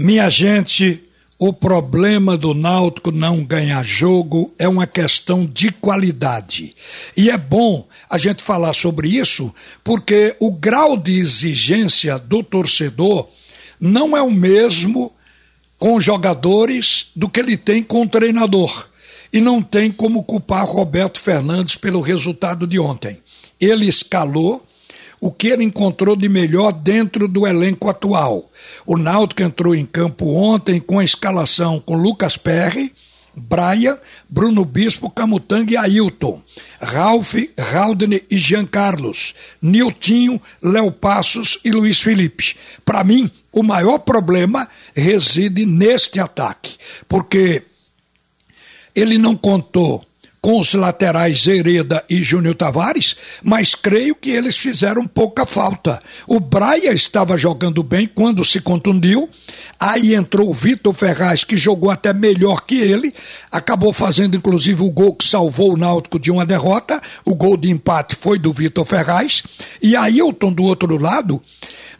Minha gente, o problema do Náutico não ganhar jogo é uma questão de qualidade. E é bom a gente falar sobre isso, porque o grau de exigência do torcedor não é o mesmo com jogadores do que ele tem com o treinador. E não tem como culpar Roberto Fernandes pelo resultado de ontem. Ele escalou o que ele encontrou de melhor dentro do elenco atual. O Náutico entrou em campo ontem com a escalação com Lucas Perry, Braia, Bruno Bispo, Camutanga e Ailton, Ralph, Haldane e Jean Carlos, Niltinho, Léo Passos e Luiz Felipe. Para mim, o maior problema reside neste ataque, porque ele não contou com os laterais Hereda e Júnior Tavares, mas creio que eles fizeram pouca falta. O Braia estava jogando bem quando se contundiu, aí entrou o Vitor Ferraz, que jogou até melhor que ele, acabou fazendo inclusive o gol que salvou o Náutico de uma derrota, o gol de empate foi do Vitor Ferraz, e Ailton do outro lado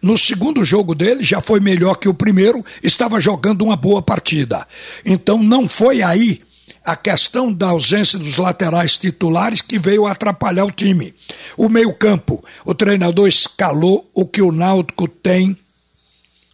no segundo jogo dele já foi melhor que o primeiro, estava jogando uma boa partida. Então não foi aí a questão da ausência dos laterais titulares que veio atrapalhar o time. O meio-campo, o treinador escalou o que o Náutico tem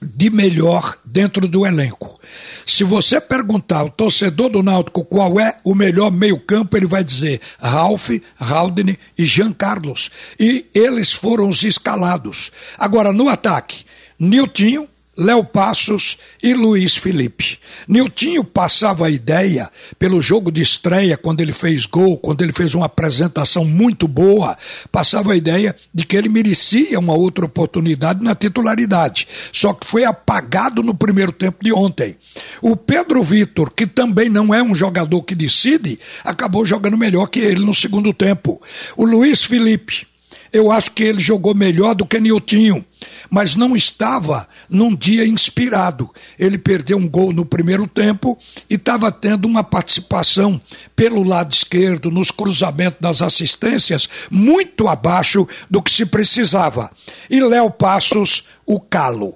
de melhor dentro do elenco. Se você perguntar ao torcedor do Náutico qual é o melhor meio-campo, ele vai dizer Ralph, Haldane e Jean Carlos. E eles foram os escalados. Agora, no ataque, Niltinho, Léo Passos e Luiz Felipe. Niltinho passava a ideia, pelo jogo de estreia, quando ele fez gol, quando ele fez uma apresentação muito boa, passava a ideia de que ele merecia uma outra oportunidade na titularidade. Só que foi apagado no primeiro tempo de ontem. O Pedro Vitor, que também não é um jogador que decide, acabou jogando melhor que ele no segundo tempo. O Luiz Felipe eu acho que ele jogou melhor do que Niltinho, mas não estava num dia inspirado. Ele perdeu um gol no primeiro tempo e estava tendo uma participação pelo lado esquerdo, nos cruzamentos das assistências, muito abaixo do que se precisava. E Léo Passos, o calo.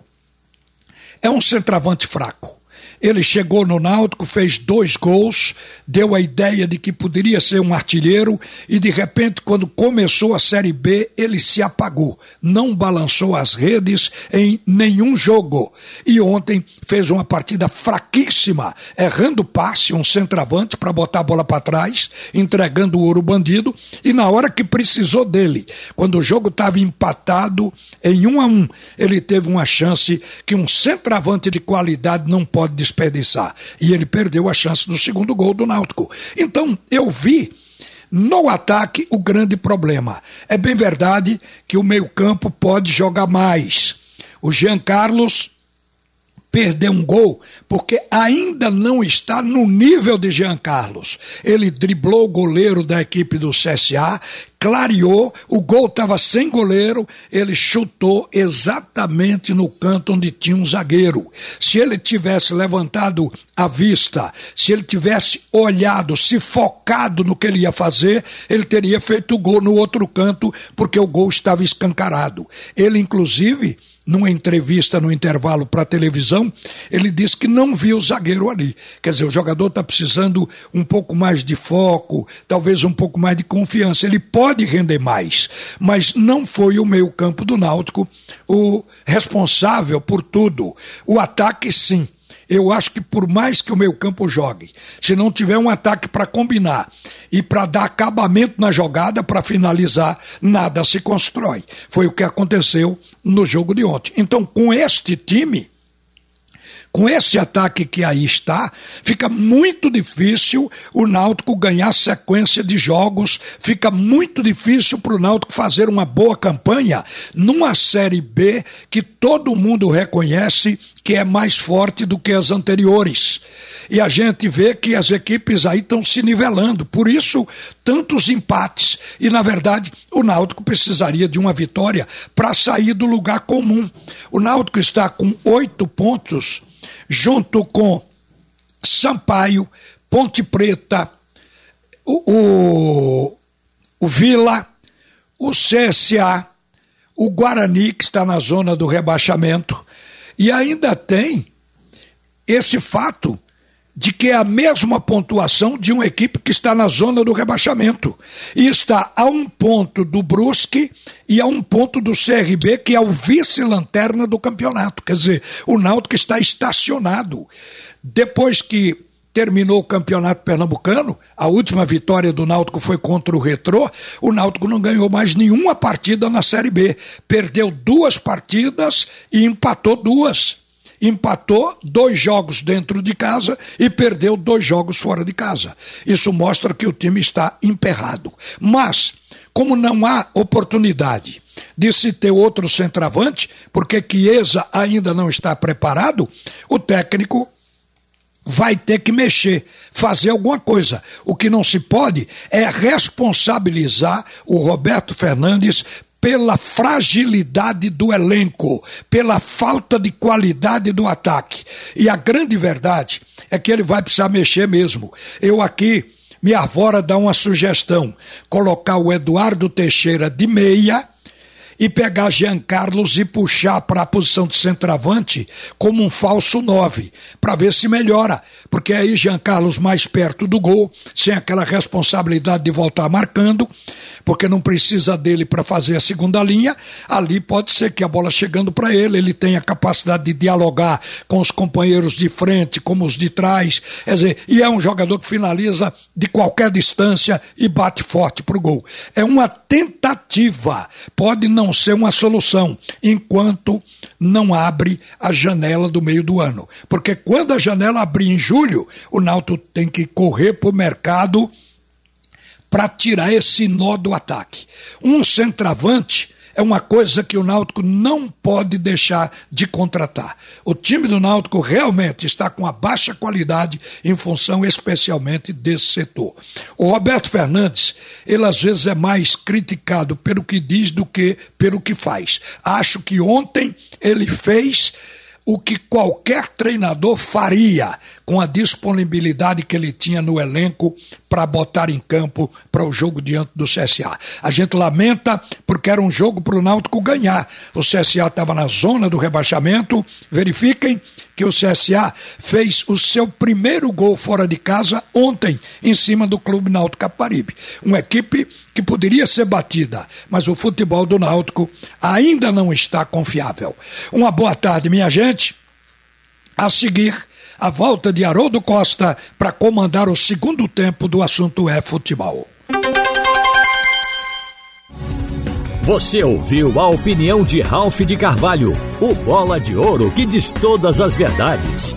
É um centroavante fraco ele chegou no Náutico, fez dois gols, deu a ideia de que poderia ser um artilheiro e de repente, quando começou a Série B, ele se apagou. Não balançou as redes em nenhum jogo. E ontem fez uma partida fraquíssima, errando passe, um centroavante para botar a bola para trás, entregando o ouro bandido. E na hora que precisou dele, quando o jogo estava empatado em um a um, ele teve uma chance que um centroavante de qualidade não pode desperdiçar. E ele perdeu a chance do segundo gol do Náutico. Então, eu vi no ataque o grande problema. É bem verdade que o meio-campo pode jogar mais. O Jean Carlos perder um gol, porque ainda não está no nível de Jean Carlos. Ele driblou o goleiro da equipe do CSA, clareou, o gol estava sem goleiro, ele chutou exatamente no canto onde tinha um zagueiro. Se ele tivesse levantado a vista, se ele tivesse olhado, se focado no que ele ia fazer, ele teria feito o gol no outro canto, porque o gol estava escancarado. Ele, inclusive, numa entrevista no intervalo para a televisão, ele disse que não viu o zagueiro ali. Quer dizer, o jogador está precisando um pouco mais de foco, talvez um pouco mais de confiança. Ele pode render mais, mas não foi o meio-campo do Náutico o responsável por tudo. O ataque, sim eu acho que por mais que o meio campo jogue, se não tiver um ataque para combinar e para dar acabamento na jogada, para finalizar, nada se constrói. Foi o que aconteceu no jogo de ontem. Então, com este time, com esse ataque que aí está, fica muito difícil o Náutico ganhar sequência de jogos, fica muito difícil para o Náutico fazer uma boa campanha numa Série B que todo mundo reconhece que é mais forte do que as anteriores. E a gente vê que as equipes aí estão se nivelando, por isso tantos empates. E na verdade, o Náutico precisaria de uma vitória para sair do lugar comum. O Náutico está com oito pontos junto com Sampaio, Ponte Preta, o, o, o Vila, o CSA, o Guarani, que está na zona do rebaixamento, e ainda tem esse fato de que é a mesma pontuação de uma equipe que está na zona do rebaixamento. E está a um ponto do Brusque e a um ponto do CRB, que é o vice-lanterna do campeonato. Quer dizer, o Náutico está estacionado. Depois que terminou o campeonato pernambucano, a última vitória do Náutico foi contra o Retrô, o Náutico não ganhou mais nenhuma partida na Série B. Perdeu duas partidas e empatou duas empatou dois jogos dentro de casa e perdeu dois jogos fora de casa. Isso mostra que o time está emperrado. Mas, como não há oportunidade de se ter outro centroavante, porque Chiesa ainda não está preparado, o técnico vai ter que mexer, fazer alguma coisa. O que não se pode é responsabilizar o Roberto Fernandes pela fragilidade do elenco, pela falta de qualidade do ataque. E a grande verdade é que ele vai precisar mexer mesmo. Eu aqui, minha avó dá uma sugestão: colocar o Eduardo Teixeira de meia e pegar Jean Carlos e puxar para a posição de centroavante como um falso nove, para ver se melhora, porque aí Jean Carlos mais perto do gol, sem aquela responsabilidade de voltar marcando, porque não precisa dele para fazer a segunda linha, ali pode ser que a bola chegando para ele, ele tenha capacidade de dialogar com os companheiros de frente, como os de trás, quer dizer, e é um jogador que finaliza de qualquer distância e bate forte para o gol. É uma tentativa, pode não ser uma solução, enquanto não abre a janela do meio do ano. Porque quando a janela abrir em julho, o Náutico tem que correr para o mercado para tirar esse nó do ataque. Um centroavante é uma coisa que o Náutico não pode deixar de contratar. O time do Náutico realmente está com a baixa qualidade em função especialmente desse setor. O Roberto Fernandes, ele às vezes é mais criticado pelo que diz do que pelo que faz. Acho que ontem ele fez o que qualquer treinador faria com a disponibilidade que ele tinha no elenco para botar em campo para o jogo diante do CSA. A gente lamenta porque era um jogo para o Náutico ganhar. O CSA estava na zona do rebaixamento. Verifiquem que o CSA fez o seu primeiro gol fora de casa ontem em cima do Clube Náutico Caparibe. Uma equipe que poderia ser batida, mas o futebol do Náutico ainda não está confiável. Uma boa tarde, minha gente. A seguir, a volta de Haroldo Costa para comandar o segundo tempo do assunto é futebol. Você ouviu a opinião de Ralph de Carvalho, o bola de ouro que diz todas as verdades.